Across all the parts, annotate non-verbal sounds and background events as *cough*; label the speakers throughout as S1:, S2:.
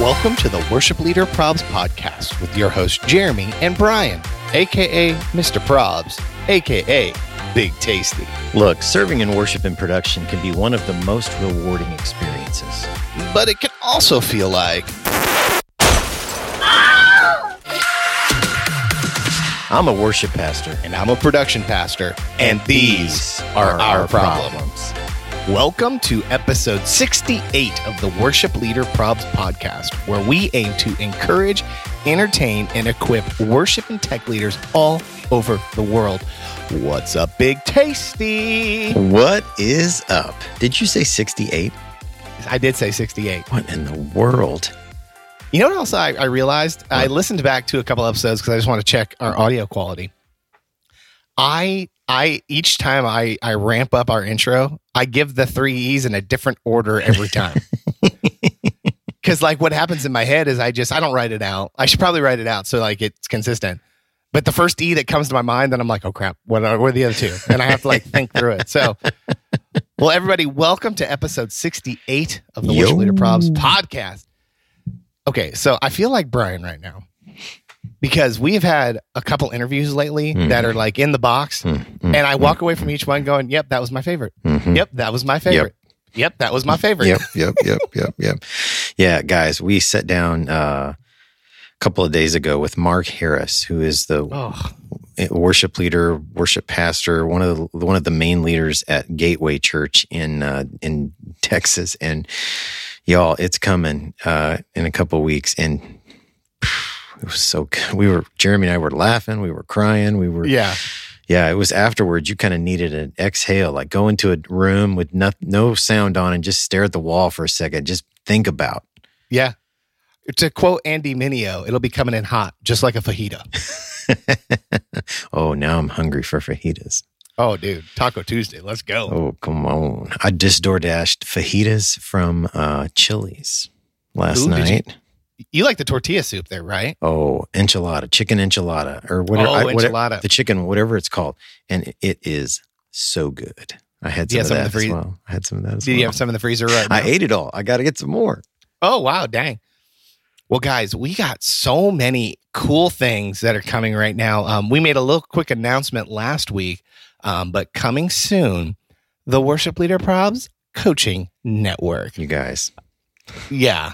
S1: Welcome to the Worship Leader Probs podcast with your hosts Jeremy and Brian, aka Mr. Probs, aka Big Tasty.
S2: Look, serving in worship and production can be one of the most rewarding experiences.
S1: But it can also feel like
S2: I'm a worship pastor,
S1: and I'm a production pastor, and these are our problems. Welcome to episode 68 of the Worship Leader Probs podcast, where we aim to encourage, entertain, and equip worship and tech leaders all over the world. What's up, Big Tasty?
S2: What is up? Did you say 68?
S1: I did say 68.
S2: What in the world?
S1: You know what else I, I realized? I listened back to a couple episodes because I just want to check our audio quality. I I each time I I ramp up our intro, I give the three E's in a different order every time. *laughs* Cause like what happens in my head is I just I don't write it out. I should probably write it out so like it's consistent. But the first E that comes to my mind, then I'm like, oh crap, what are, what are the other two? And I have to like think through it. So, well, everybody, welcome to episode 68 of the
S2: Yo.
S1: Worship Leader Probs podcast. Okay, so I feel like Brian right now because we've had a couple interviews lately
S2: Mhm.
S1: that are like in the box,
S2: Mm, mm,
S1: and I walk away from each one going, "Yep, that was my favorite. Yep, that was my favorite. Yep, that was my favorite."
S2: Yep, yep, yep, yep, yep. Yeah, guys, we sat down uh, a couple of days ago with Mark Harris, who is the
S1: Oh,
S2: worship leader, worship pastor, one of the one of the main leaders at Gateway Church in uh, in Texas, and y'all, it's coming uh, in a couple of weeks, and it was so good. We were Jeremy and I were laughing, we were crying, we were
S1: yeah,
S2: yeah. It was afterwards. You kind of needed an exhale, like go into a room with no no sound on and just stare at the wall for a second, just think about.
S1: yeah. To quote Andy Mineo, it'll be coming in hot, just like a fajita. *laughs*
S2: oh, now I'm hungry for fajitas.
S1: Oh, dude, Taco Tuesday, let's go.
S2: Oh, come on. I just door dashed fajitas from uh, Chili's last
S1: Ooh,
S2: night.
S1: You like the tortilla soup there, right?
S2: Oh, enchilada, chicken enchilada, or whatever.
S1: Oh,
S2: I- whatever-
S1: enchilada.
S2: the chicken, whatever it's called. And it is so good. I had some of that
S1: the
S2: as well. I had some of that as well.
S1: Do you have some in the freezer right now?
S2: I ate it all. I got to get some more.
S1: Oh, wow. Dang. Well, guys, we got so many cool things that are coming right now. Um, we made a little quick announcement last week, um, but coming soon, the Worship Leader Probs Coaching Network.
S2: You guys.
S1: Yeah.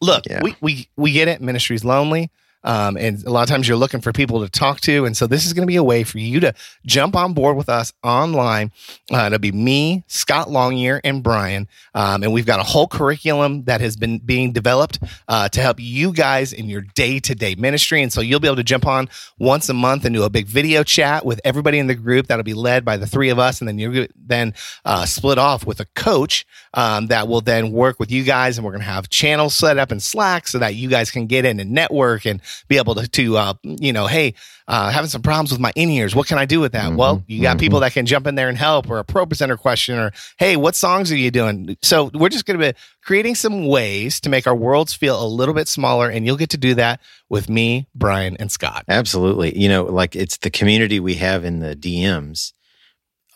S1: Look,
S2: Yeah.
S1: we, we, we get it. Ministry's lonely. Um, and a lot of times you're looking for people to talk to. And so this is going to be a way for you to jump on board with us online. Uh, it'll be me, Scott Longyear, and Brian. Um, and we've got a whole curriculum that has been being developed uh, to help you guys in your day to day ministry. And so you'll be able to jump on once a month and do a big video chat with everybody in the group. That'll be led by the three of us. And then you'll then uh, split off with a coach um, that will then work with you guys. And we're going to have channels set up in Slack so that you guys can get in and network and be able to, to uh, you know, hey, uh, having some problems with my in ears. What can I do with that?
S2: Mhm,
S1: Well, you got
S2: mhm.
S1: people that can jump in there and help, or a pro presenter question, or hey, what songs are you doing? So we're just going to be creating some ways to make our worlds feel a little bit smaller, and you'll get to do that with me, Brian, and Scott.
S2: Absolutely. You know, like it's the community we have in the DMs,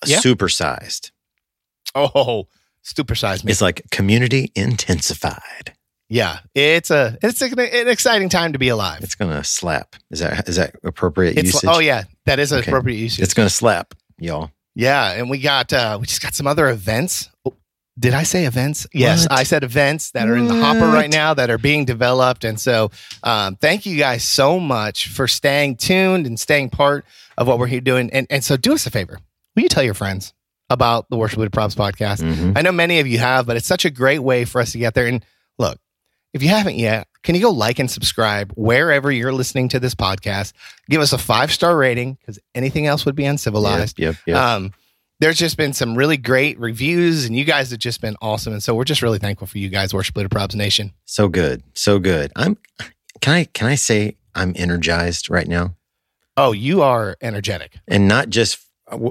S1: Yeah.
S2: supersized.
S1: Oh, *laughs* supersized me.
S2: It's like community intensified.
S1: Yeah, it's a it's an, an exciting time to be alive.
S2: It's gonna slap. Is that is that appropriate
S1: It's
S2: usage?
S1: oh yeah, that is
S2: Okay.
S1: appropriate usage.
S2: It's gonna slap, y'all.
S1: Yeah, and we got uh we just got some other events. Oh, Did I say events? Yes,
S2: What?
S1: I said events that are in the hopper right now that are being developed. And so um, thank you guys so much for staying tuned and staying part of what we're here doing. And and so do us a favor. Will you tell your friends about the Worship Leader Probs podcast?
S2: Mhm.
S1: I know many of you have, but it's such a great way for us to get there. And look, if you haven't yet, can you go like and subscribe wherever you're listening to this podcast? Give us a five star rating because anything else would be uncivilized.
S2: Yep, yep, yep.
S1: Um, there's just been some really great reviews, and you guys have just been awesome. And so we're just really thankful for you guys, Worship Leader Probs Nation.
S2: so good, so good. I'm. Can I can I say I'm energized right now,
S1: Oh, you are energetic.
S2: and not just.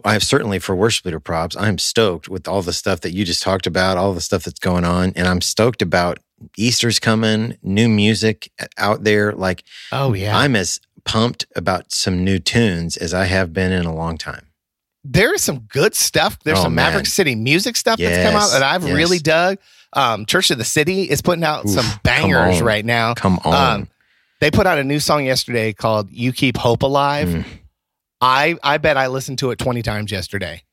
S2: I've certainly for worship leader probs. I'm stoked with all the stuff that you just talked about, all the stuff that's going on, and I'm stoked about Easter's coming, new music out there. Like
S1: Oh yeah,
S2: I'm as pumped about some new tunes as I have been in a long time.
S1: there is some good stuff. There's
S2: Oh,
S1: some Maverick. City music stuff that's come out that I've
S2: yes.
S1: really dug. Um, Church of the City is putting out
S2: Oof,
S1: some bangers right now.
S2: Come on.
S1: Um, they put out a new song yesterday called "You Keep Hope Alive."
S2: Mm.
S1: I I bet I listened to it twenty times yesterday,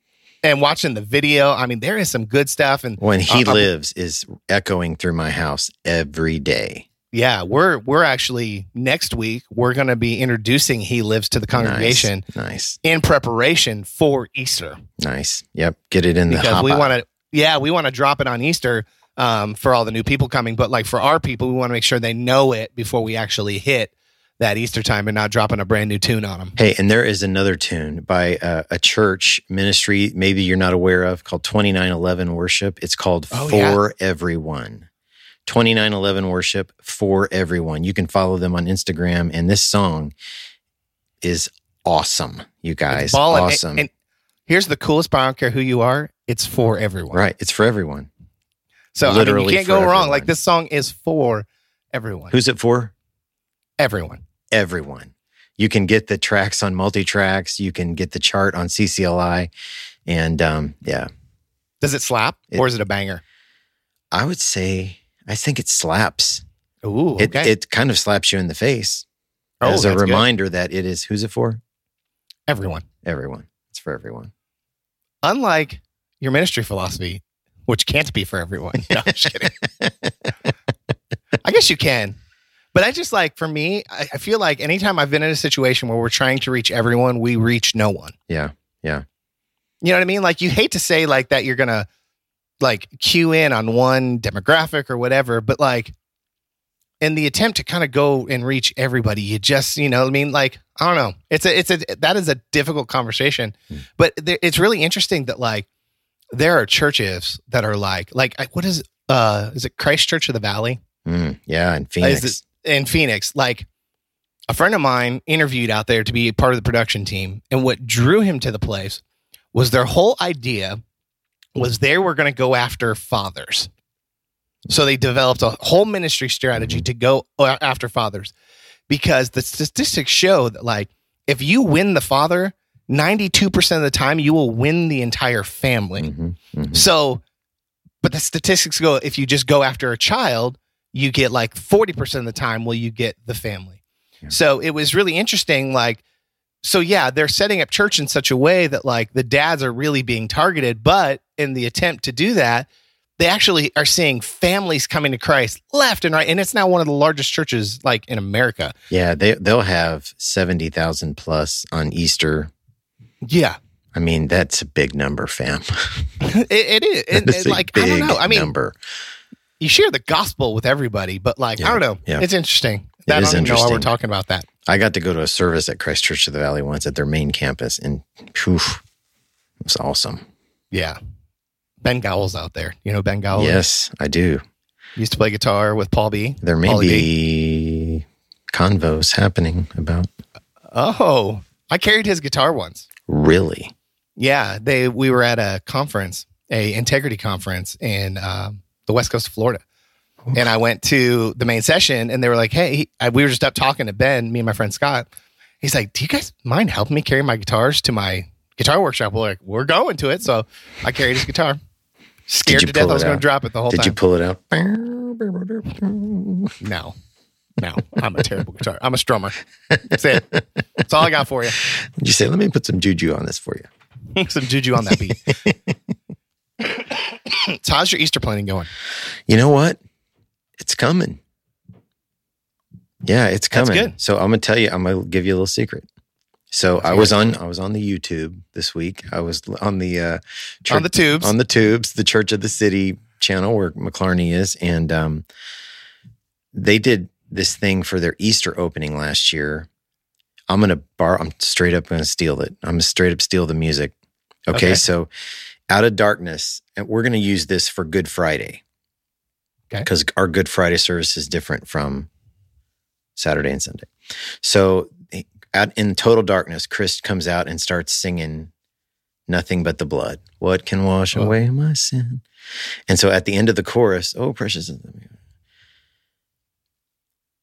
S1: and watching the video. I mean, there is some good stuff, and
S2: when he
S1: uh,
S2: lives is echoing through my house every day.
S1: yeah, we're we're actually next week we're going to be introducing "He Lives" to the congregation
S2: Nice. Nice.
S1: in preparation for Easter
S2: Nice. Yep. Get it in the
S1: because we want to. Yeah, we want to drop it on Easter um, for all the new people coming, but like for our people, we want to make sure they know it before we actually hit that Easter time and not dropping a brand new tune on them.
S2: Hey, and there is another tune by uh, a church ministry, maybe you're not aware of, called 2911 Worship. It's called
S1: Oh,
S2: For Everyone. 2911 Worship for Everyone. You can follow them on Instagram, and this song is awesome, you guys.
S1: Ballin'. And-
S2: awesome.
S1: And, here's the coolest part. I don't care who you are. It's for everyone.
S2: right. It's for everyone.
S1: So I mean,
S2: Literally
S1: you can't go wrong. Like this song is for everyone.
S2: Who's it for?
S1: everyone?
S2: Everyone. You can get the tracks on multi tracks. You can get the chart on CCLI. And um, yeah,
S1: Does it slap
S2: It-
S1: or is it a banger?
S2: I would say, I think it slaps.
S1: Ooh,
S2: It,
S1: okay.
S2: it kind of slaps you in the face
S1: Oh,
S2: as a
S1: that's good.
S2: reminder that it is who's it for?
S1: everyone.
S2: Everyone. It's for everyone.
S1: Unlike your ministry philosophy, which can't be for everyone. *laughs* No, I'm just kidding. I guess you can. But I just like, for me, I, I feel like anytime I've been in a situation where we're trying to reach everyone, we reach no one.
S2: Yeah. Yeah.
S1: You know what I mean? Like you hate to say like that you're gonna like cue in on one demographic or whatever, but like in the attempt to kind of go and reach everybody, you just you know what I mean like I don't know. It's a it's a that is a difficult conversation,
S2: Hmm.
S1: but there, it's really interesting that like there are churches that are like like what is uh is it Christ Church of the Valley?
S2: Mm, yeah. And Phoenix.
S1: Is it in Phoenix? Like a friend of mine interviewed out there to be part of the production team, and what drew him to the place was their whole idea was they were going to go after fathers. So they developed a whole ministry strategy to go after fathers because the statistics show that like if you win the father, 92% of the time you will win the entire family.
S2: Mhm, mhm.
S1: So, but the statistics go if you just go after a child, you get like 40% of the time will you get the family.
S2: Yeah.
S1: So it was really interesting. Like, so yeah, they're setting up church in such a way that like the dads are really being targeted, but in the attempt to do that, they actually are seeing families coming to Christ left and right. And it's now one of the largest churches like in America.
S2: Yeah. They, they'll have 70,000 plus on Easter.
S1: Yeah.
S2: I mean, that's a big number, fam. *laughs*
S1: it, it is. And, and,
S2: a
S1: like, I don't know. I mean,
S2: number.
S1: You share the gospel with everybody, but like,
S2: Yeah,
S1: I don't know.
S2: yeah.
S1: It's interesting.
S2: It
S1: I don't even know why we're talking about that.
S2: I got to go to a service at Christ Church of the Valley once at their main campus, and phew, it was awesome.
S1: Yeah. Ben Gowell's out there. You know Ben Gowell?
S2: Yes, I do.
S1: Used to play guitar with Paul B.
S2: There may be convos happening about
S1: Oh, I carried his guitar once.
S2: really.
S1: Yeah, they we were at a conference, a integrity conference in um, the west coast of Florida, and I went to the main session, and they were like, "Hey," I, we were just up talking to Ben, me and my friend Scott. He's like, "Do you guys mind helping me carry my guitars to my guitar workshop?" We're like, "We're going to it," so I carried his guitar. Scared to death I was going to drop it the whole
S2: Did
S1: time.
S2: Did you pull it out? *laughs*
S1: No, no, I'm a terrible guitar. I'm a strummer. That's it. That's all I got for you.
S2: Did *laughs* you say, let me put some juju on this for you? *laughs*
S1: Some juju on that beat. So, how's your Easter planning going?
S2: You know what? It's coming. Yeah, it's
S1: That's
S2: coming.
S1: good.
S2: So I'm gonna tell you, I'm gonna give you a little secret. So I was on I was on the YouTube this week. I was on the uh
S1: on the tubes.
S2: on the tubes, the Church of the City channel where McClarney is, and um, they did this thing for their Easter opening last year. I'm gonna bar. I'm straight up gonna steal it. I'm gonna straight up steal the music. Okay,
S1: Okay.
S2: so out of darkness, and we're gonna use this for Good Friday.
S1: Okay.
S2: because our Good Friday service is different from Saturday and Sunday. So eh, out in total darkness, Chris comes out and starts singing nothing but the blood. What can wash
S1: Oh.
S2: away my sin? And so at the end of the chorus, oh, precious.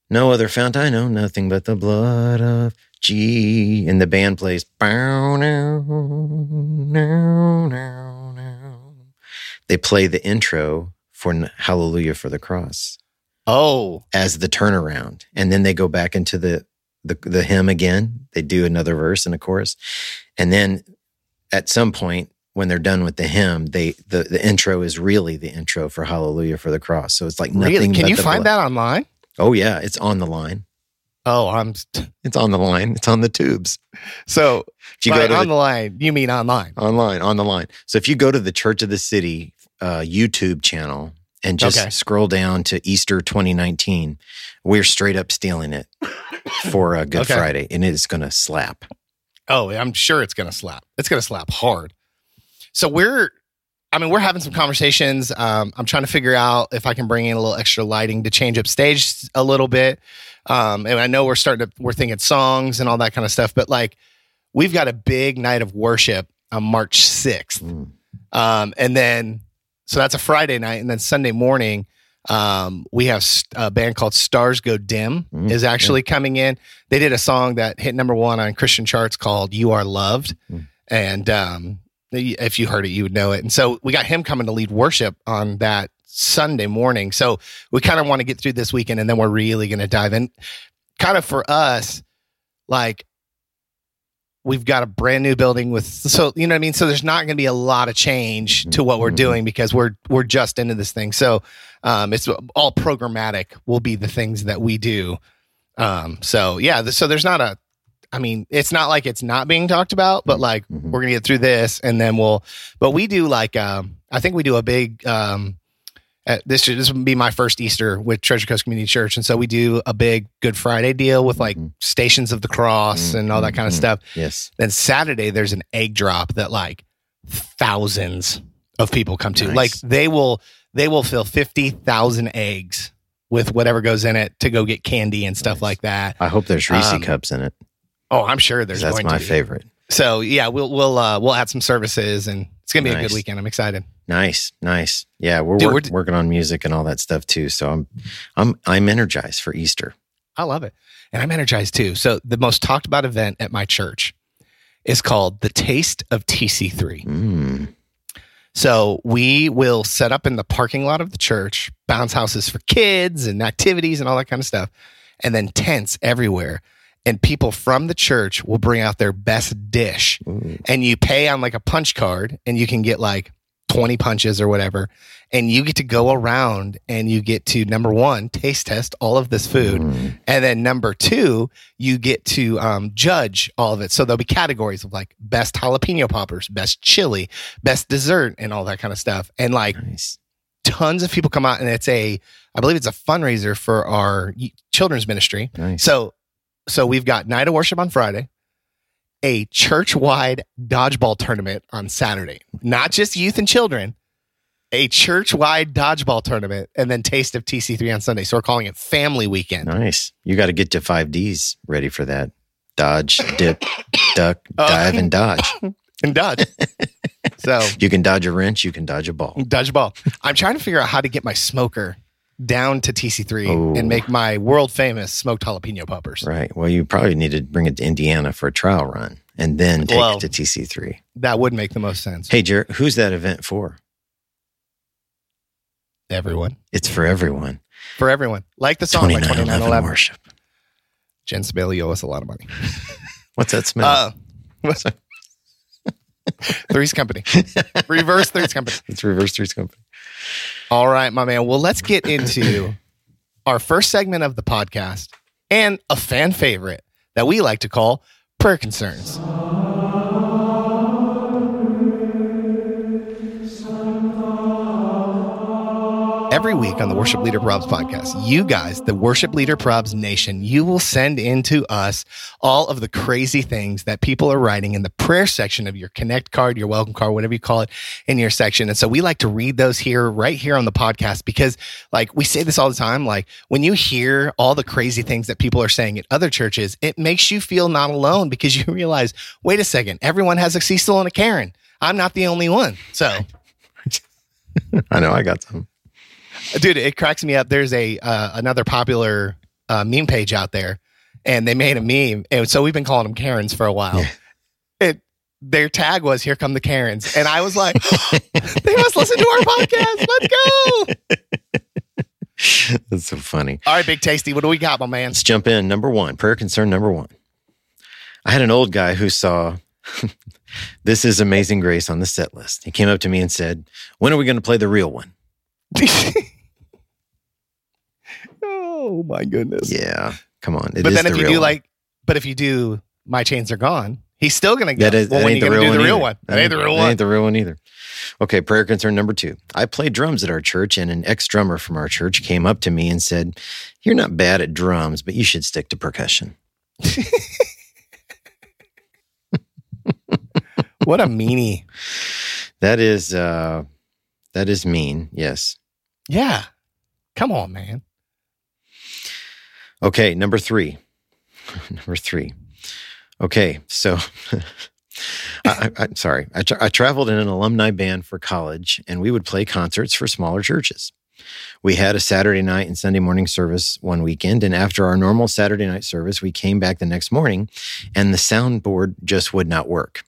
S2: No other fount I know, nothing but the blood of G, and the band plays. "Bow, now, now, now." They play the intro for Hallelujah for the Cross
S1: Oh,
S2: as the turnaround, and then they go back into the the, the hymn again. They do another verse and a chorus, and then at some point when they're done with the hymn, they the, the intro is really the intro for Hallelujah for the Cross. So it's like nothing.
S1: really? Can you find
S2: blood.
S1: that online?
S2: Oh yeah, it's on the line.
S1: Oh, I'm *laughs*
S2: It's on the line. It's on the tubes.
S1: so
S2: If you go to
S1: on
S2: the,
S1: the line. You mean online?
S2: online, on the line. So if you go to the Church of the City uh, YouTube channel and just
S1: Okay.
S2: scroll down to Easter 2019, we're straight up stealing it for a Good
S1: Okay.
S2: Friday, and it's going to slap.
S1: Oh, I'm sure it's gonna slap. It's gonna slap hard. So we're, I mean, we're having some conversations. Um, I'm trying to figure out if I can bring in a little extra lighting to change up stage a little bit. Um, and I know we're starting to, we're thinking songs and all that kind of stuff. But like, we've got a big night of worship on March 6th.
S2: Mm.
S1: Um, and then, so that's a Friday night. And then Sunday morning, um, we have a band called Stars Go Dim
S2: Mm,
S1: is actually coming in. They did a song that hit number one on Christian charts called You Are Loved.
S2: Mm.
S1: And, um, if you heard it, you would know it. And so we got him coming to lead worship on that Sunday morning. So we kind of want to get through this weekend and then we're really going to dive in. Kind of for us, like we've got a brand new building with so you know what I mean. So there's not going to be a lot of change to what we're
S2: Mhm.
S1: doing because we're we're just into this thing. So um, it's all programmatic. Will be the things that we do. Um, so yeah, so there's not a. I mean, it's not like it's not being talked about, but like
S2: Mhm.
S1: we're gonna get through this and then we'll. But we do like um, I think we do a big um. Uh, this should this would be my first Easter with Treasure Coast Community Church, and so we do a big Good Friday deal with like
S2: Mhm.
S1: Stations of the Cross and all that kind of
S2: Mhm.
S1: stuff.
S2: Yes.
S1: Then Saturday there's an egg drop that like thousands of people come to.
S2: Nice.
S1: Like they will they will fill fifty thousand eggs with whatever goes in it to go get candy and stuff
S2: Nice.
S1: like that.
S2: I hope there's Reese
S1: Um,
S2: cups in it.
S1: Oh, I'm sure there's
S2: That's
S1: going
S2: my
S1: to be.
S2: favorite.
S1: So yeah, we'll we'll uh, we'll add some services and it's gonna be a good weekend. I'm excited.
S2: Nice, nice. Yeah, we're,
S1: Dude,
S2: work-
S1: we're-
S2: working on music and all that stuff too. So I'm, I'm, I'm energized for Easter.
S1: I love it. And I'm energized too. So the most talked about event at my church is called the Taste of TC3.
S2: Mm.
S1: So we will set up in the parking lot of the church, bounce houses for kids and activities and all that kind of stuff, and then tents everywhere. And people from the church will bring out their best dish.
S2: Ooh.
S1: And you pay on like a punch card and you can get like 20 punches or whatever. And you get to go around and you get to number one, taste test all of this food.
S2: Mm.
S1: And then number two, you get to um, judge all of it. So there'll be categories of like best jalapeno poppers, best chili, best dessert, and all that kind of stuff. And like
S2: Nice.
S1: tons of people come out, and it's a, I believe it's a fundraiser for our children's ministry.
S2: Nice.
S1: So, so we've got night of worship on Friday, a church-wide dodgeball tournament on Saturday, not just youth and children. A church-wide dodgeball tournament, and then taste of TC3 on Sunday. So we're calling it Family Weekend.
S2: nice. You got to get to five Ds ready for that. Dodge, dip, *coughs* duck,
S1: Oh.
S2: dive, and dodge. *laughs*
S1: and dodge. *laughs* so
S2: You can dodge a wrench. You can dodge a ball.
S1: dodge a ball. I'm trying to figure out how to get my smoker down to TC3
S2: Oh.
S1: and make my world famous smoked jalapeno poppers.
S2: Right. Well, you probably need to bring it to Indiana for a trial run and then take
S1: Well-
S2: it to TC3.
S1: That would make the most sense.
S2: Hey, Jared, who's that event for?
S1: Everyone.
S2: It's for everyone.
S1: For everyone. Like the song by
S2: 2911
S1: 2911.
S2: worship.
S1: Jen Sbailey owe us a lot of money. *laughs*
S2: What's that smell?
S1: Uh, what's *laughs* Three's Company. *laughs* Reverse Three's Company.
S2: it's Reverse Three's Company.
S1: All right, my man. Well, let's get into *laughs* our first segment of the podcast and a fan favorite that we like to call prayer concerns. Every week on the Worship Leader Probs podcast, you guys, the Worship Leader Probs Nation, you will send in to us all of the crazy things that people are writing in the prayer section of your Connect card, your welcome card, whatever you call it, in your section. And so we like to read those here, right here on the podcast, because like we say this all the time, like when you hear all the crazy things that people are saying at other churches, it makes you feel not alone because *laughs* you realize, wait a second, everyone has a Cecil and a Karen. I'm not the only one. So *laughs*
S2: I know. I got some.
S1: Dude it cracks me up there's a uh, another popular uh, meme page out there and they made a meme, and so we've been calling them Karens for a while.
S2: Yeah.
S1: It their tag was "Here come the Karens," and I was like, *laughs* "They must listen to our podcast. Let's go!" *laughs*
S2: That's so funny.
S1: All right, Big Tasty, what do we got, my man?
S2: Let's jump in. Number one, prayer concern number one. I had an old guy who saw *laughs* This is Amazing Grace on the set list. He came up to me and said, When are we going to play the real one?
S1: Oh my goodness!
S2: Yeah, come on. It
S1: but then
S2: the
S1: if you do
S2: one.
S1: like, but if you do, my chains are gone. He's still gonna go.
S2: that is,
S1: well,
S2: that ain't the real
S1: do
S2: one
S1: the real one? That ain't the real one.
S2: ain't the real one either. Okay, prayer concern number two. I play drums at our church, and an ex drummer from our church came up to me and said, You're not bad at drums, but you should stick to percussion. *laughs*
S1: What a meanie!
S2: That is uh that is mean, yes.
S1: Yeah, come on, man.
S2: Okay, number three. *laughs* number three. Okay, so *laughs* I, I'm sorry. I, tra- I traveled in an alumni band for college, and we would play concerts for smaller churches. We had a Saturday night and Sunday morning service one weekend, and after our normal Saturday night service, we came back the next morning, and the soundboard just would not work.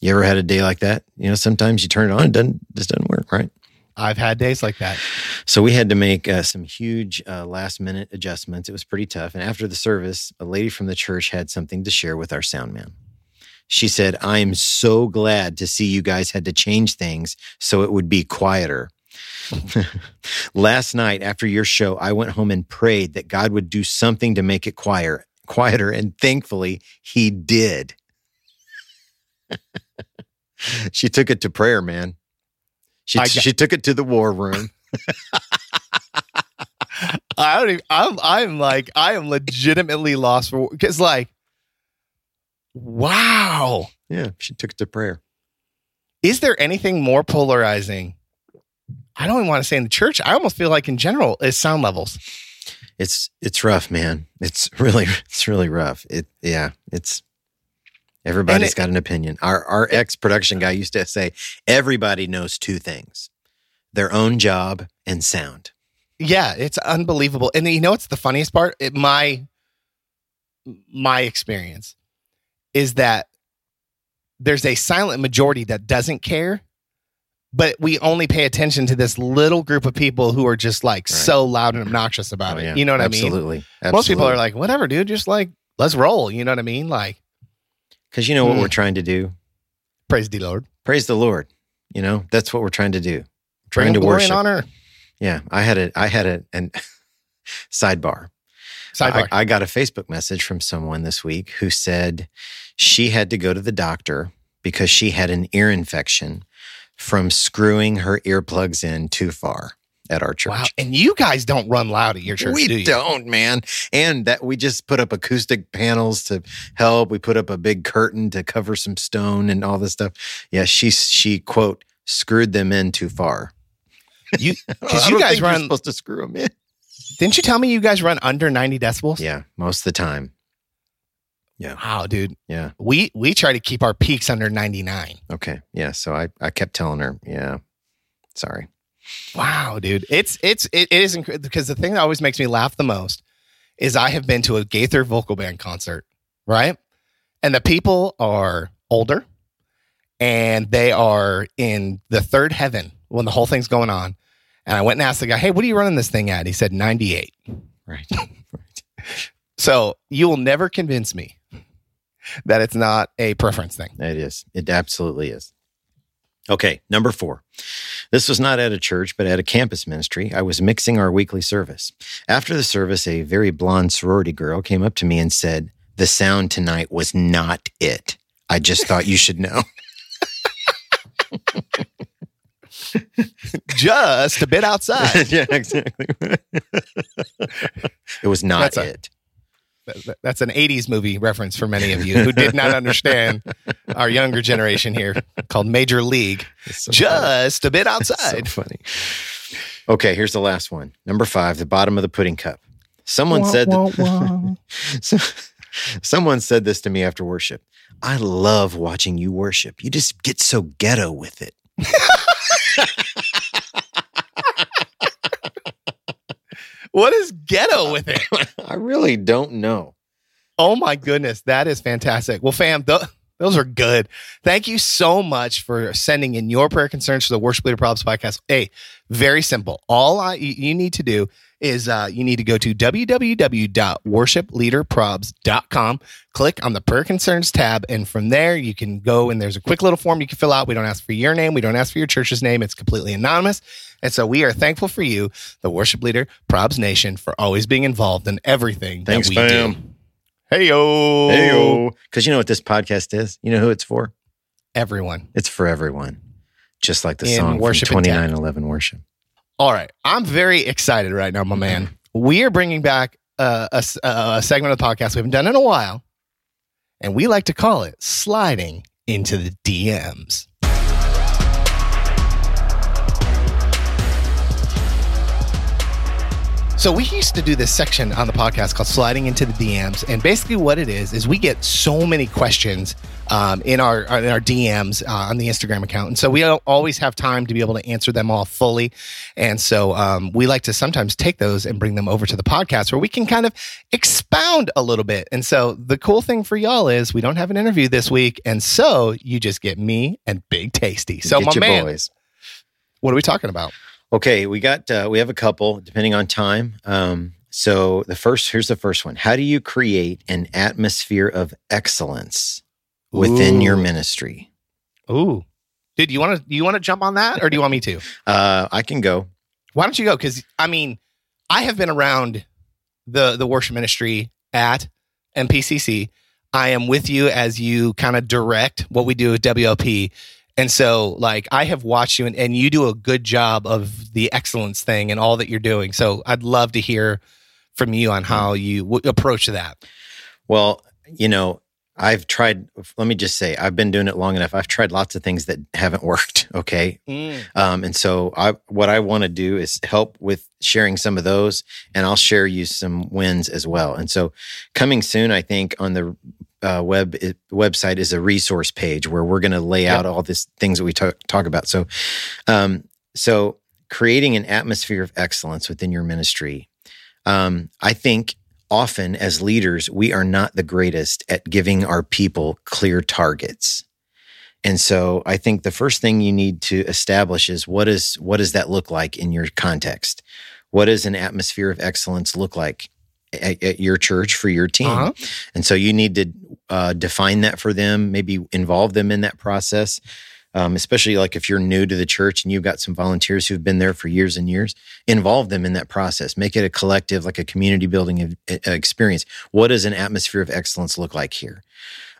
S2: You ever had a day like that? You know, sometimes you turn it on, it doesn't just doesn't work, right?
S1: I've had days like that.
S2: So we had to make uh, some huge uh, last minute adjustments. It was pretty tough. And after the service, a lady from the church had something to share with our sound man. She said, I am so glad to see you guys had to change things so it would be quieter. *laughs* last night after your show, I went home and prayed that God would do something to make it quieter, quieter. And thankfully, he did. *laughs* she took it to prayer, man. She,
S1: got-
S2: she took it to the war room. *laughs*
S1: I don't even, I'm I'm like I am legitimately lost for because like wow
S2: Yeah, she took it to prayer.
S1: is there anything more polarizing I don't even want to say in the church I almost feel like in general is sound levels
S2: It's it's rough, man. It's *laughs* really it's really rough. It yeah, it's everybody's
S1: it-
S2: got an opinion. Our our ex production guy used to say everybody knows two things: their own job and sound.
S1: yeah it's unbelievable and you know what's the funniest part it, my my experience is that there's a silent majority that doesn't care but we only pay attention to this little group of people who are just like
S2: Right.
S1: so loud and obnoxious about
S2: Oh,
S1: it
S2: yeah,
S1: you know what i mean
S2: absolutely.
S1: most people are like whatever dude just like let's roll you know what i mean like
S2: because you know what
S1: Mm.
S2: we're trying to do.
S1: praise the lord
S2: Praise the Lord. You know that's what we're trying to do. Trying to worship.
S1: honor
S2: Yeah, I had a I had a an sidebar. *laughs*
S1: sidebar
S2: I, I got a Facebook message from someone this week who said she had to go to the doctor because she had an ear infection from screwing her earplugs in too far at our church.
S1: wow and you guys don't run loud at your church
S2: we
S1: do you
S2: don't, man. And that we just put up acoustic panels to help. We put up a big curtain to cover some stone and all this stuff. Yeah, she she quote screwed them in too far.
S1: You- *laughs* because you guys run-
S2: supposed to screw them in.
S1: didn't you tell me you guys run under 90 decibels
S2: Yeah, most of the time. Yeah.
S1: Wow dude
S2: Yeah.
S1: we we try to keep our peaks under 99
S2: Okay. Yeah. So I I kept telling her, yeah, sorry.
S1: Wow, dude. It's it's it, it is incredible because the thing that always makes me laugh the most is I have been to a Gaither vocal band concert, right? And the people are older and they are in the third heaven when the whole thing's going on. And I went and asked the guy, "Hey, what are you running this thing at?" He said 98.
S2: Right. *laughs*
S1: So, you will never convince me that it's not a preference thing.
S2: It is. It absolutely is. Okay, number four. This was not at a church, but at a campus ministry. I was mixing our weekly service. After the service, a very blonde sorority girl came up to me and said, The sound tonight was not it. I just thought you should know. *laughs*
S1: Just a bit outside. *laughs*
S2: yeah, exactly. *laughs* it was not
S1: That's
S2: it.
S1: That- that- That's an 80s movie reference for many of you who did not understand *laughs* our younger generation here called Major League.
S2: It's so funny.
S1: Just a bit
S2: It's
S1: outside.
S2: So funny. Okay, here's the last one. Number five, the bottom of the pudding cup. Someone said that, *laughs* So, someone said this to me after worship. I love watching you worship. You just get so ghetto with it. *laughs*
S1: What is ghetto with it? *laughs*
S2: I really don't know.
S1: Oh my goodness, that is fantastic. Well, fam, th- those are good. Thank you so much for sending in your prayer concerns to the Worship Leader Problems podcast. Hey, very simple. All I, you need to do is uh, you need to go to www.worshipleaderprobs.com, click on the prayer concerns tab, and from there you can go and there's a quick little form you can fill out. We don't ask for your name, we don't ask for your church's name. It's completely anonymous. And so we are thankful for you, the Worship Leader Probs Nation, for always being involved in everything
S2: Thanks,
S1: that we
S2: fam.
S1: do. Hey yo,
S2: Hey, yo. because you know what this podcast is? You know who it's for?
S1: everyone.
S2: It's for everyone. Just like the
S1: In
S2: song
S1: worship
S2: from
S1: and tech.
S2: 2911 Worship.
S1: All right. I'm very excited right now, my man. We are bringing back uh, a, a segment of the podcast we haven't done in a while, and we like to call it sliding into the DMs. So we used to do this section on the podcast called "Sliding into the DMs," and basically what it is is we get so many questions um, in our in our DMs uh, on the Instagram account, and so we don't always have time to be able to answer them all fully. And so um, we like to sometimes take those and bring them over to the podcast where we can kind of expound a little bit. And so the cool thing for y'all is we don't have an interview this week, and so you just get me and Big Tasty. So
S2: Get
S1: my man,
S2: boys.
S1: what are we talking about?
S2: Okay, we got uh, we have a couple depending on time. Um, so the first here's the first one. How do you create an atmosphere of excellence within your ministry?
S1: Ooh, dude, you want to you want to jump on that, or do you want me to? *laughs*
S2: Uh, I can go.
S1: Why don't you go? Because I mean, I have been around the the worship ministry at MPCC. I am with you as you kind of direct what we do at WLP. And so, like, I have watched you, and, and you do a good job of the excellence thing and all that you're doing. So, I'd love to hear from you on how you w- approach that.
S2: Well, you know, I've tried. Let me just say, I've been doing it long enough. I've tried lots of things that haven't *laughs* worked. Okay, Um, and so I, what I want to do is help with sharing some of those and I'll share you some wins as well. And so coming soon, I think on the uh, web it, website is a resource page where we're going to lay
S1: Yep.
S2: out all these things that we talk, talk about. So, um, so creating an atmosphere of excellence within your ministry. Um, I think often as leaders, we are not the greatest at giving our people clear targets. And so I think the first thing you need to establish is what is what does that look like in your context? What does an atmosphere of excellence look like at, at your church for your team?
S1: Uh-huh.
S2: And so you need to uh, define that for them, maybe involve them in that process. Um, especially like if you're new to the church and you've got some volunteers who've been there for years and years, involve them in that process. Make it a collective, like a community building experience. What does an atmosphere of excellence look like here?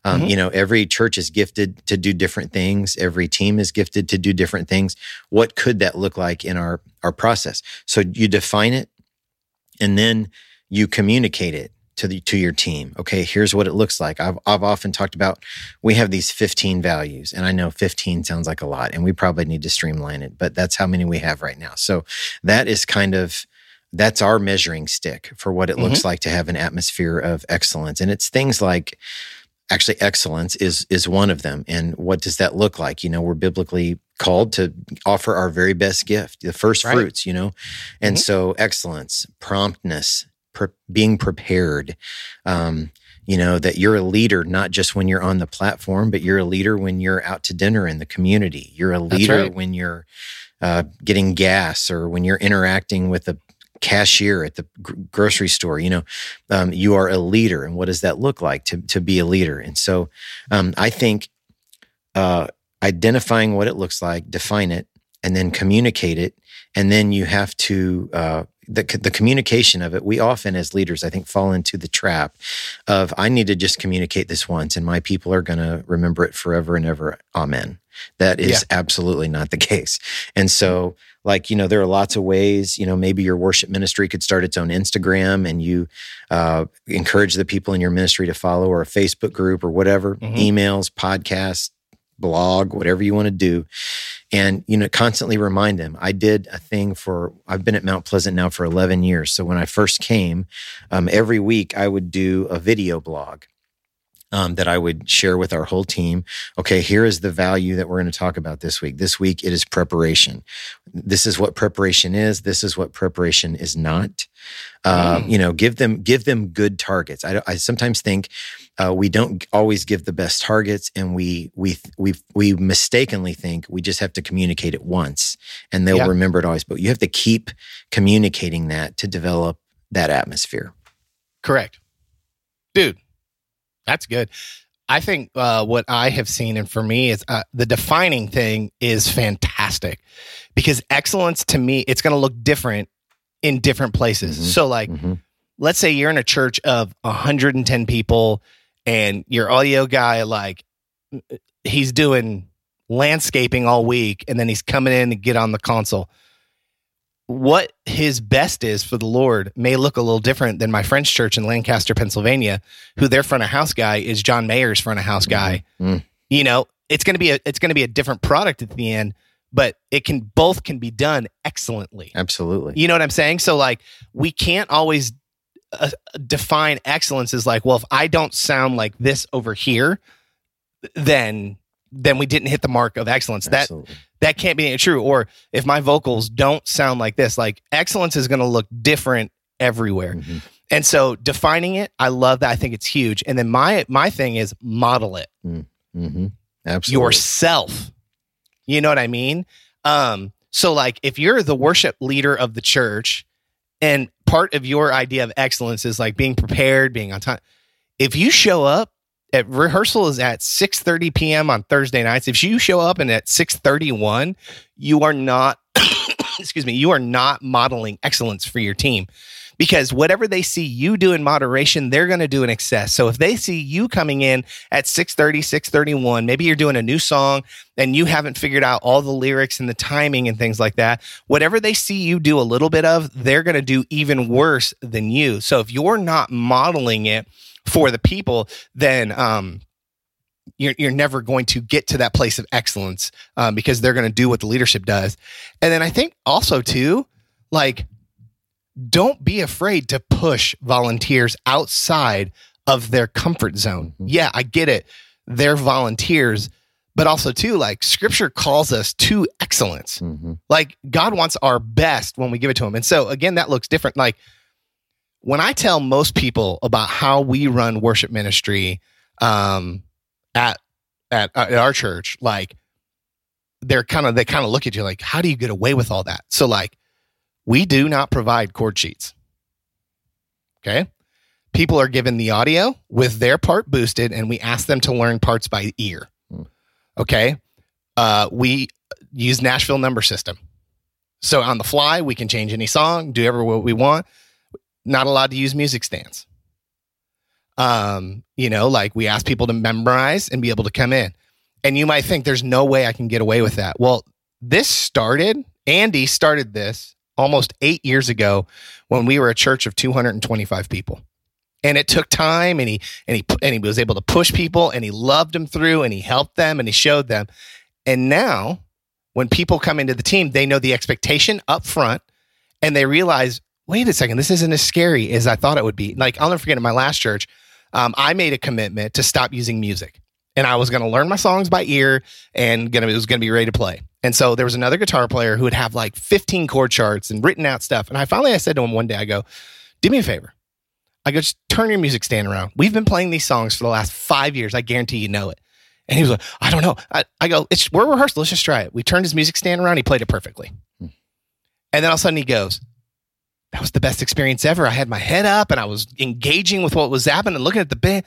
S2: Um,
S1: Mhm.
S2: You know, every church is gifted to do different things. Every team is gifted to do different things. What could that look like in our our process? So you define it, and then you communicate it to the to your team. Okay, here's what it looks like. I've I've often talked about we have these 15 values, and I know 15 sounds like a lot, and we probably need to streamline it, but that's how many we have right now. So that is kind of that's our measuring stick for what it looks like to have an atmosphere of excellence, and it's things like actually excellence is is one of them and what does that look like you know we're biblically called to offer our very best gift the first
S1: Right.
S2: fruits you know and
S1: Mhm.
S2: so excellence promptness pre- being prepared um you know that you're a leader not just when you're on the platform but you're a leader when you're out to dinner in the community. You're a leader
S1: right.
S2: when you're uh, getting gas or when you're interacting with a cashier at the gr- grocery store you know um, you are a leader. And what does that look like to, to be a leader? And so um, i think uh, identifying what it looks like define it and then communicate it. And then you have to uh, the, the communication of it we often as leaders i think fall into the trap of i need to just communicate this once and my people are going to remember it forever and ever amen that is
S1: Yeah.
S2: absolutely not the *laughs* case and so like you know there are lots of ways you know maybe your worship ministry could start its own instagram and you uh, encourage the people in your ministry to follow or a facebook group or whatever
S1: Mhm.
S2: emails podcasts blog whatever you want to do and you know constantly remind them i did a thing for i've been at mount pleasant now for 11 years so when i first came um, every week i would do a video blog um, that I would share with our whole team. Okay, here is the value that we're going to talk about this week. This week it is preparation. This is what preparation is. This is what preparation is not. Uh,
S1: Mm.
S2: You know, give them give them good targets. I, I sometimes think uh, we don't always give the best targets, and we we we we mistakenly think we just have to communicate it once, and they'll
S1: Yeah.
S2: remember it always. But you have to keep communicating that to develop that atmosphere.
S1: Correct. Dude, that's good. I think uh, what I have seen, and for me, is uh, the defining thing is fantastic because excellence to me, it's going to look different in different places.
S2: Mhm.
S1: So, like,
S2: Mhm.
S1: let's say you're in a church of 110 people and your audio guy, like, he's doing landscaping all week and then he's coming in to get on the console. What his best is for the Lord may look a little different than my french church in Lancaster, Pennsylvania, who their front of house guy is John Mayer's front of house guy.
S2: Mhm.
S1: You know, it's going to be a it's going to be a different product at the end, but it can both can be done excellently.
S2: Absolutely.
S1: You know what I'm saying? So like we can't always uh, define excellence is like, well, if I don't sound like this over here, then then we didn't hit the mark of excellence. That
S2: Absolutely.
S1: that can't be true. Or if my vocals don't sound like this, like excellence is going to look different everywhere.
S2: Mhm.
S1: And so defining it, I love that. I think it's huge. And then my my thing is model it
S2: Mhm. Absolutely.
S1: yourself. You know what I mean? Um, so like if you're the worship leader of the church and part of your idea of excellence is like being prepared, being on time. If you show up at rehearsal is at 6:30 p.m. on Thursday nights. If you show up and at 6:31, you are not *coughs* excuse me, you are not modeling excellence for your team because whatever they see you do in moderation, they're going to do in excess. So if they see you coming in at 630, 631, maybe you're doing a new song and you haven't figured out all the lyrics and the timing and things like that, whatever they see you do a little bit of, they're going to do even worse than you. So if you're not modeling it for the people, then, um, you're, you're never going to get to that place of excellence um, because they're going to do what the leadership does. And then I think also, too, like, don't be afraid to push volunteers outside of their comfort zone.
S2: Mhm.
S1: Yeah, I get it. They're volunteers, but also too like scripture calls us to excellence.
S2: Mhm.
S1: Like God wants our best when we give it to him. And so again that looks different like when I tell most people about how we run worship ministry um at at, at our church like they're kind of they kind of look at you like how do you get away with all that? So like we do not provide chord sheets. Okay. People are given the audio with their part boosted, and we ask them to learn parts by ear.
S2: Hmm.
S1: Okay. Uh, we use Nashville number system. So on the fly, we can change any song, do ever what we want. Not allowed to use music stands. Um, you know, like we ask people to memorize and be able to come in. And you might think there's no way I can get away with that. Well, this started, Andy started this almost eight years ago when we were a church of 225 people. And it took time and he and he and he was able to push people and he loved them through and he helped them and he showed them. And now when people come into the team, they know the expectation up front and they realize, wait a second, this isn't as scary as I thought it would be. Like I'll never forget in my last church, um, I made a commitment to stop using music. And I was going to learn my songs by ear and gonna, it was going to be ready to play. And so there was another guitar player who would have like 15 chord charts and written out stuff. And I finally I said to him one day, I go, do me a favor. I go, just turn your music stand around. We've been playing these songs for the last five years. I guarantee you know it. And he was like, I don't know. I, I go, it's we're rehearsed. Let's just try it. We turned his music stand around. He played it perfectly.
S2: Hmm.
S1: And then all of a sudden he goes, that was the best experience ever. I had my head up and I was engaging with what was happening and looking at the band.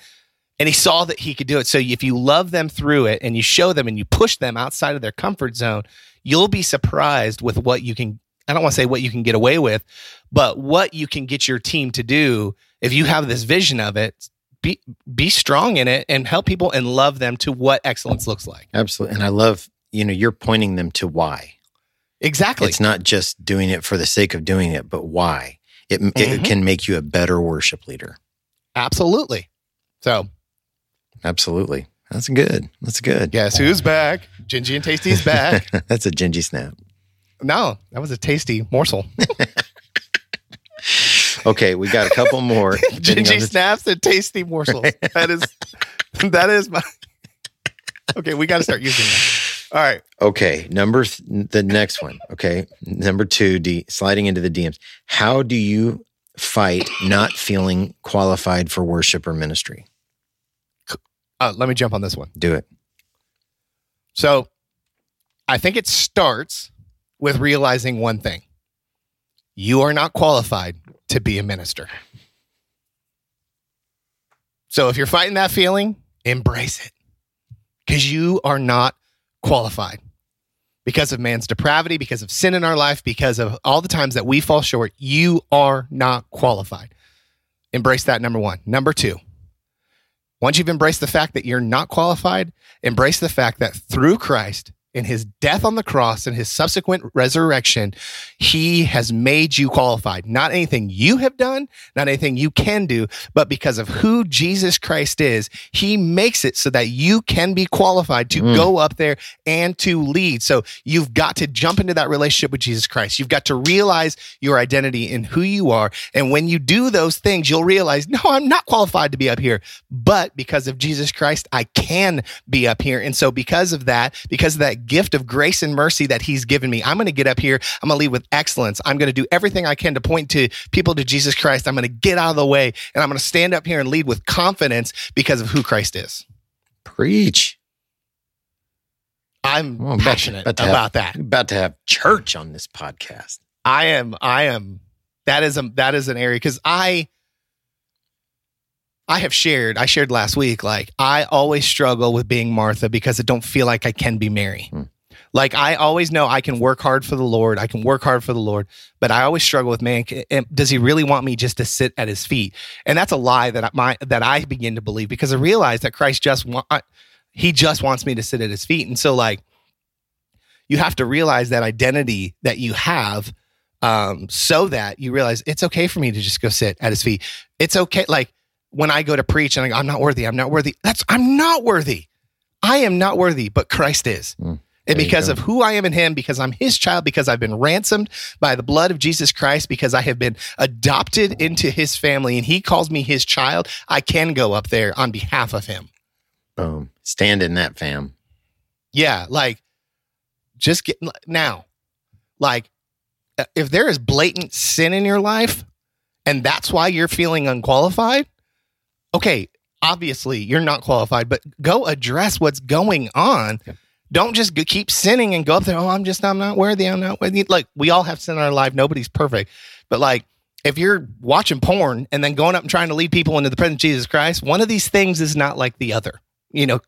S1: And he saw that he could do it. So if you love them through it and you show them and you push them outside of their comfort zone, you'll be surprised with what you can. I don't want to say what you can get away with, but what you can get your team to do if you have this vision of it. Be be strong in it and help people and love them to what excellence looks like.
S2: Absolutely. And I love, you know, you're pointing them to why.
S1: Exactly.
S2: It's not just doing it for the sake of doing it, but why. It,
S1: Mhm.
S2: it can make you a better worship leader.
S1: Absolutely. So
S2: Absolutely. That's good. That's good.
S1: guess who's back? Gingy and Tasty's back. *laughs*
S2: That's a gingy snap.
S1: no, that was a tasty morsel. *laughs*
S2: Okay, we got a couple more. *laughs*
S1: Gingy snaps and tasty morsels. That is that is my. Okay, we got to start using that. All right.
S2: Okay, number th- the next one. Okay, number two, D sliding into the DMs. How do you fight not feeling qualified for worship or ministry?
S1: Uh, let me jump on this one.
S2: Do it.
S1: So I think it starts with realizing one thing you are not qualified to be a minister. So if you're fighting that feeling, embrace it because you are not qualified because of man's depravity, because of sin in our life, because of all the times that we fall short. You are not qualified. Embrace that, number one. Number two, once you've embraced the fact that you're not qualified, embrace the fact that through Christ, in his death on the cross and his subsequent resurrection, he has made you qualified. Not anything you have done, not anything you can do, but because of who Jesus Christ is, he makes it so that you can be qualified to mm. go up there and to lead. So you've got to jump into that relationship with Jesus Christ. You've got to realize your identity in who you are. And when you do those things, you'll realize, no, I'm not qualified to be up here, but because of Jesus Christ, I can be up here. And so because of that, because of that gift of grace and mercy that he's given me. I'm going to get up here. I'm going to lead with excellence. I'm going to do everything I can to point to people to Jesus Christ. I'm going to get out of the way and I'm going to stand up here and lead with confidence because of who Christ is.
S2: Preach.
S1: I'm passionate about,
S2: about,
S1: about that.
S2: About to have church on this podcast.
S1: I am. I am. That is a that is an area because I I have shared, I shared last week, like I always struggle with being Martha because I don't feel like I can be Mary. Hmm. Like I always know I can work hard for the Lord. I can work hard for the Lord, but I always struggle with man. Does he really want me just to sit at his feet? And that's a lie that I, my, that I begin to believe because I realize that Christ just want, he just wants me to sit at his feet. And so like, you have to realize that identity that you have, um, so that you realize it's okay for me to just go sit at his feet. It's okay. Like when I go to preach and I go, I'm not worthy, I'm not worthy. That's I'm not worthy. I am not worthy, but Christ is. Mm, and because of who I am in him, because I'm his child, because I've been ransomed by the blood of Jesus Christ, because I have been adopted into his family and he calls me his child, I can go up there on behalf of him.
S2: Boom. Stand in that fam.
S1: Yeah. Like, just get now, like, if there is blatant sin in your life and that's why you're feeling unqualified, okay, obviously you're not qualified, but go address what's going on. Don't just keep sinning and go up there. Oh, I'm just, I'm not worthy. I'm not worthy. Like we all have sin in our life. Nobody's perfect. But like, if you're watching porn and then going up and trying to lead people into the presence of Jesus Christ, one of these things is not like the other. You know,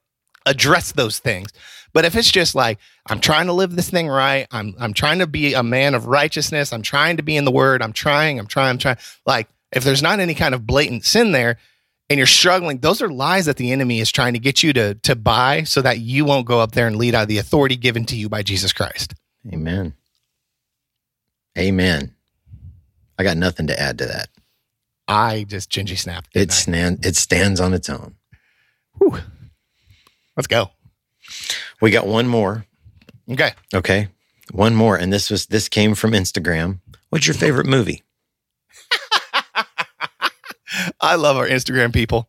S1: address those things. But if it's just like I'm trying to live this thing right, I'm I'm trying to be a man of righteousness, I'm trying to be in the word, I'm trying, I'm trying, I'm trying. Like if there's not any kind of blatant sin there, and you're struggling, those are lies that the enemy is trying to get you to to buy so that you won't go up there and lead out of the authority given to you by Jesus Christ.
S2: Amen. Amen. I got nothing to add to that.
S1: I just gingy snapped.
S2: It stand, it stands on its own.
S1: Whew. Let's go.
S2: We got one more.
S1: Okay.
S2: Okay. One more. And this was this came from Instagram. What's your favorite movie?
S1: I love our Instagram people.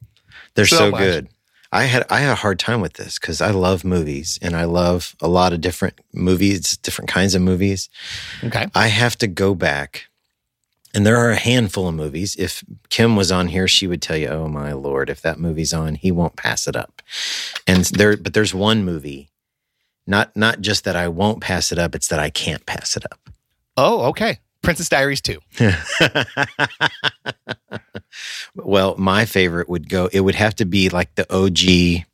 S2: They're so, so good. I had I had a hard time with this because I love movies and I love a lot of different movies, different kinds of movies.
S1: Okay.
S2: I have to go back. And there are a handful of movies. If Kim was on here, she would tell you, "Oh my lord, if that movie's on, he won't pass it up." And there but there's one movie not not just that I won't pass it up, it's that I can't pass it up.
S1: Oh, okay. Princess Diaries 2. *laughs*
S2: well, my favorite would go, it would have to be like the OG,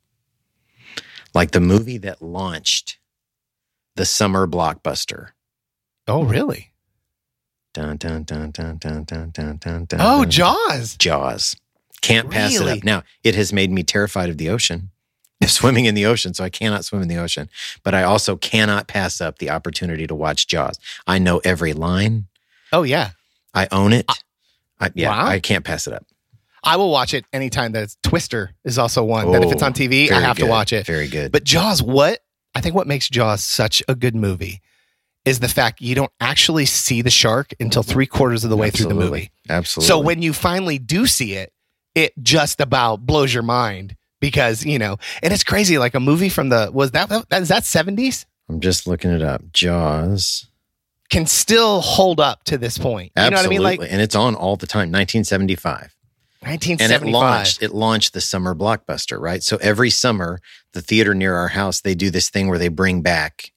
S2: like the movie that launched the summer blockbuster.
S1: Oh, really?
S2: Dun, dun, dun, dun, dun, dun, dun, dun, dun,
S1: oh, Jaws.
S2: Jaws. Can't pass really? it up. Now, it has made me terrified of the ocean *laughs* swimming in the ocean, so I cannot swim in the ocean. But I also cannot pass up the opportunity to watch Jaws. I know every line.
S1: Oh yeah,
S2: I own it. I, yeah, wow. I can't pass it up.
S1: I will watch it anytime that it's Twister is also one oh, that if it's on oh, TV, I have
S2: good.
S1: to watch it.
S2: Very good.
S1: But Jaws, what I think what makes Jaws such a good movie is the fact you don't actually see the shark until three quarters of the way
S2: Absolutely.
S1: through the movie.
S2: Absolutely.
S1: So when you finally do see it, it just about blows your mind because you know, and it's crazy. Like a movie from the was that that is that seventies
S2: I'm just looking it up. Jaws.
S1: Can still hold up to this point. You know what I mean? Like
S2: and it's on all the time. 1975.
S1: nineteen
S2: and it launched it launched the summer blockbuster right so every summer the theater near our house they do this thing where they bring back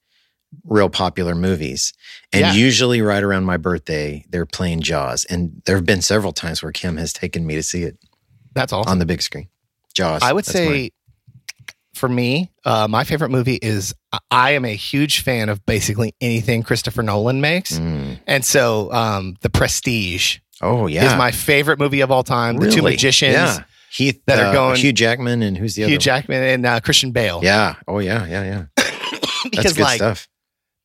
S2: real popular movies and
S1: Yeah.
S2: usually right around my birthday they're playing jaws and there have been several times where kim has taken me to see it
S1: That's awesome.
S2: on the big screen jaws
S1: I would say. For me, uh, my favorite movie is I am a huge fan of basically anything Christopher Nolan makes.
S2: Mm.
S1: And so um, The Prestige
S2: oh yeah
S1: is my favorite movie of all time. The Two Magicians,
S2: yeah Heath
S1: that are
S2: uh,
S1: going-
S2: Hugh Jackman and who's the other
S1: Hugh? Jackman and uh, Christian Bale.
S2: yeah oh yeah yeah yeah *coughs* that's
S1: because
S2: good
S1: like
S2: stuff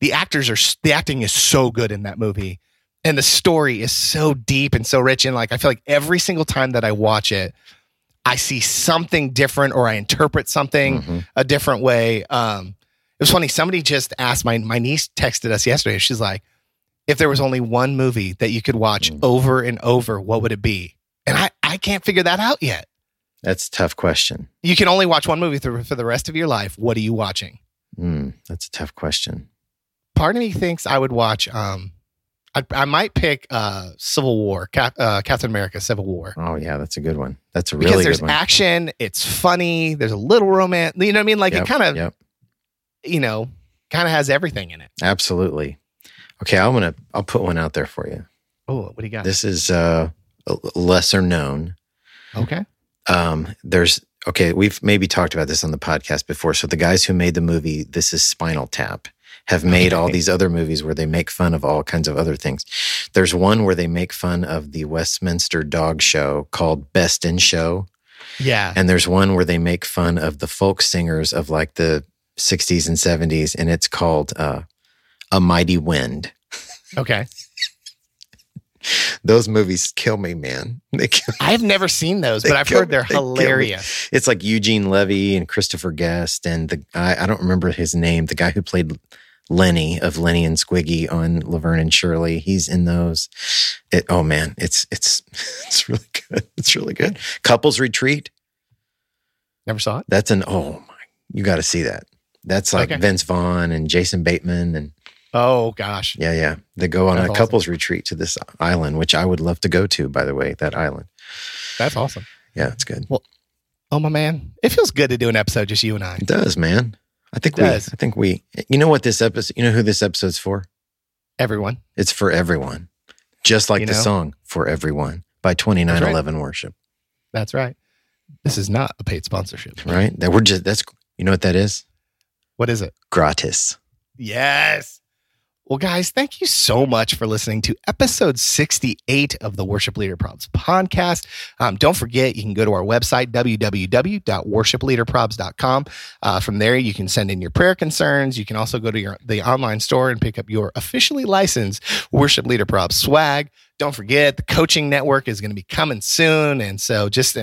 S1: the actors are the acting is so good in that movie and the story is so deep and so rich and like i feel like every single time that i watch it i see something different or i interpret something
S2: Mhm.
S1: a different way. Um it was funny somebody just asked my my niece texted us yesterday. She's like if there was only one movie that you could watch
S2: Mm.
S1: over and over what would it be? And i i can't figure that out yet.
S2: That's a tough question.
S1: You can only watch one movie for, for the rest of your life. What are you watching?
S2: Mm, that's a tough question.
S1: Part of me thinks I would watch. Um, I, I might pick uh, Civil War, Cap, uh, Captain America: Civil War,
S2: oh yeah that's a good one that's a really
S1: there's
S2: good one Because there's
S1: action. It's funny. There's a little romance. You know what I mean? Like
S2: Yep,
S1: it kind of,
S2: yep.
S1: you know, kind of has everything in it.
S2: Absolutely. Okay, I'm gonna I'll put one out there for you.
S1: Oh, what do you got?
S2: This is uh lesser known.
S1: okay.
S2: Um, there's okay, we've maybe talked about this on the podcast before. So the guys who made the movie This is Spinal Tap have made all these other movies where they make fun of all kinds of other things. There's one where they make fun of the Westminster Dog Show called Best in Show.
S1: Yeah.
S2: And there's one where they make fun of the folk singers of like the 60s and 70s, and it's called uh, A Mighty Wind.
S1: Okay.
S2: Those movies kill me, man. They kill, *laughs*
S1: I've never seen those,
S2: They
S1: but I've heard they're
S2: They me.
S1: hilarious.
S2: it's like Eugene Levy and Christopher Guest and the I, I don't remember his name, the guy who played Lenny of Lenny and Squiggy on Laverne and Shirley. He's in those. It, oh man, it's it's *laughs* it's really good. It's really good. Couples Retreat.
S1: Never saw it.
S2: That's an oh my, you got to see that. That's like
S1: Okay.
S2: Vince Vaughn and Jason Bateman and
S1: Oh gosh.
S2: yeah, yeah. They go on
S1: That's
S2: a
S1: awesome.
S2: couples retreat to this island, which I would love to go to. By the way, that island.
S1: That's awesome.
S2: Yeah, it's good.
S1: Well, oh my man, it feels good to do an episode just you and I.
S2: It does, man. I think we. I think we. You know what this episode? You know who this episode's for?
S1: Everyone.
S2: It's for everyone, just like
S1: You
S2: the
S1: know?
S2: song "For Everyone" by Twenty Nine Eleven Worship.
S1: That's right. This is not a paid sponsorship.
S2: Right? That we're just. That's. You know what that is?
S1: What is it?
S2: Gratis.
S1: Yes. Well, guys, thank you so much for listening to episode 68 of the Worship Leader Probs podcast. Um, don't forget, you can go to our website, www.worshipleaderprobs.com. Uh, from there, you can send in your prayer concerns. You can also go to your, the online store and pick up your officially licensed Worship Leader Probs swag. Don't forget, the coaching network is going to be coming soon. And so just,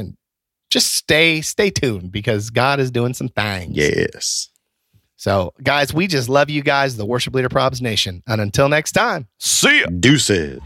S1: just stay, stay tuned because God is doing some things.
S2: Yes.
S1: So, guys, we just love you guys, the Worship Leader Probs Nation. And until next time, see ya.
S2: Deuces.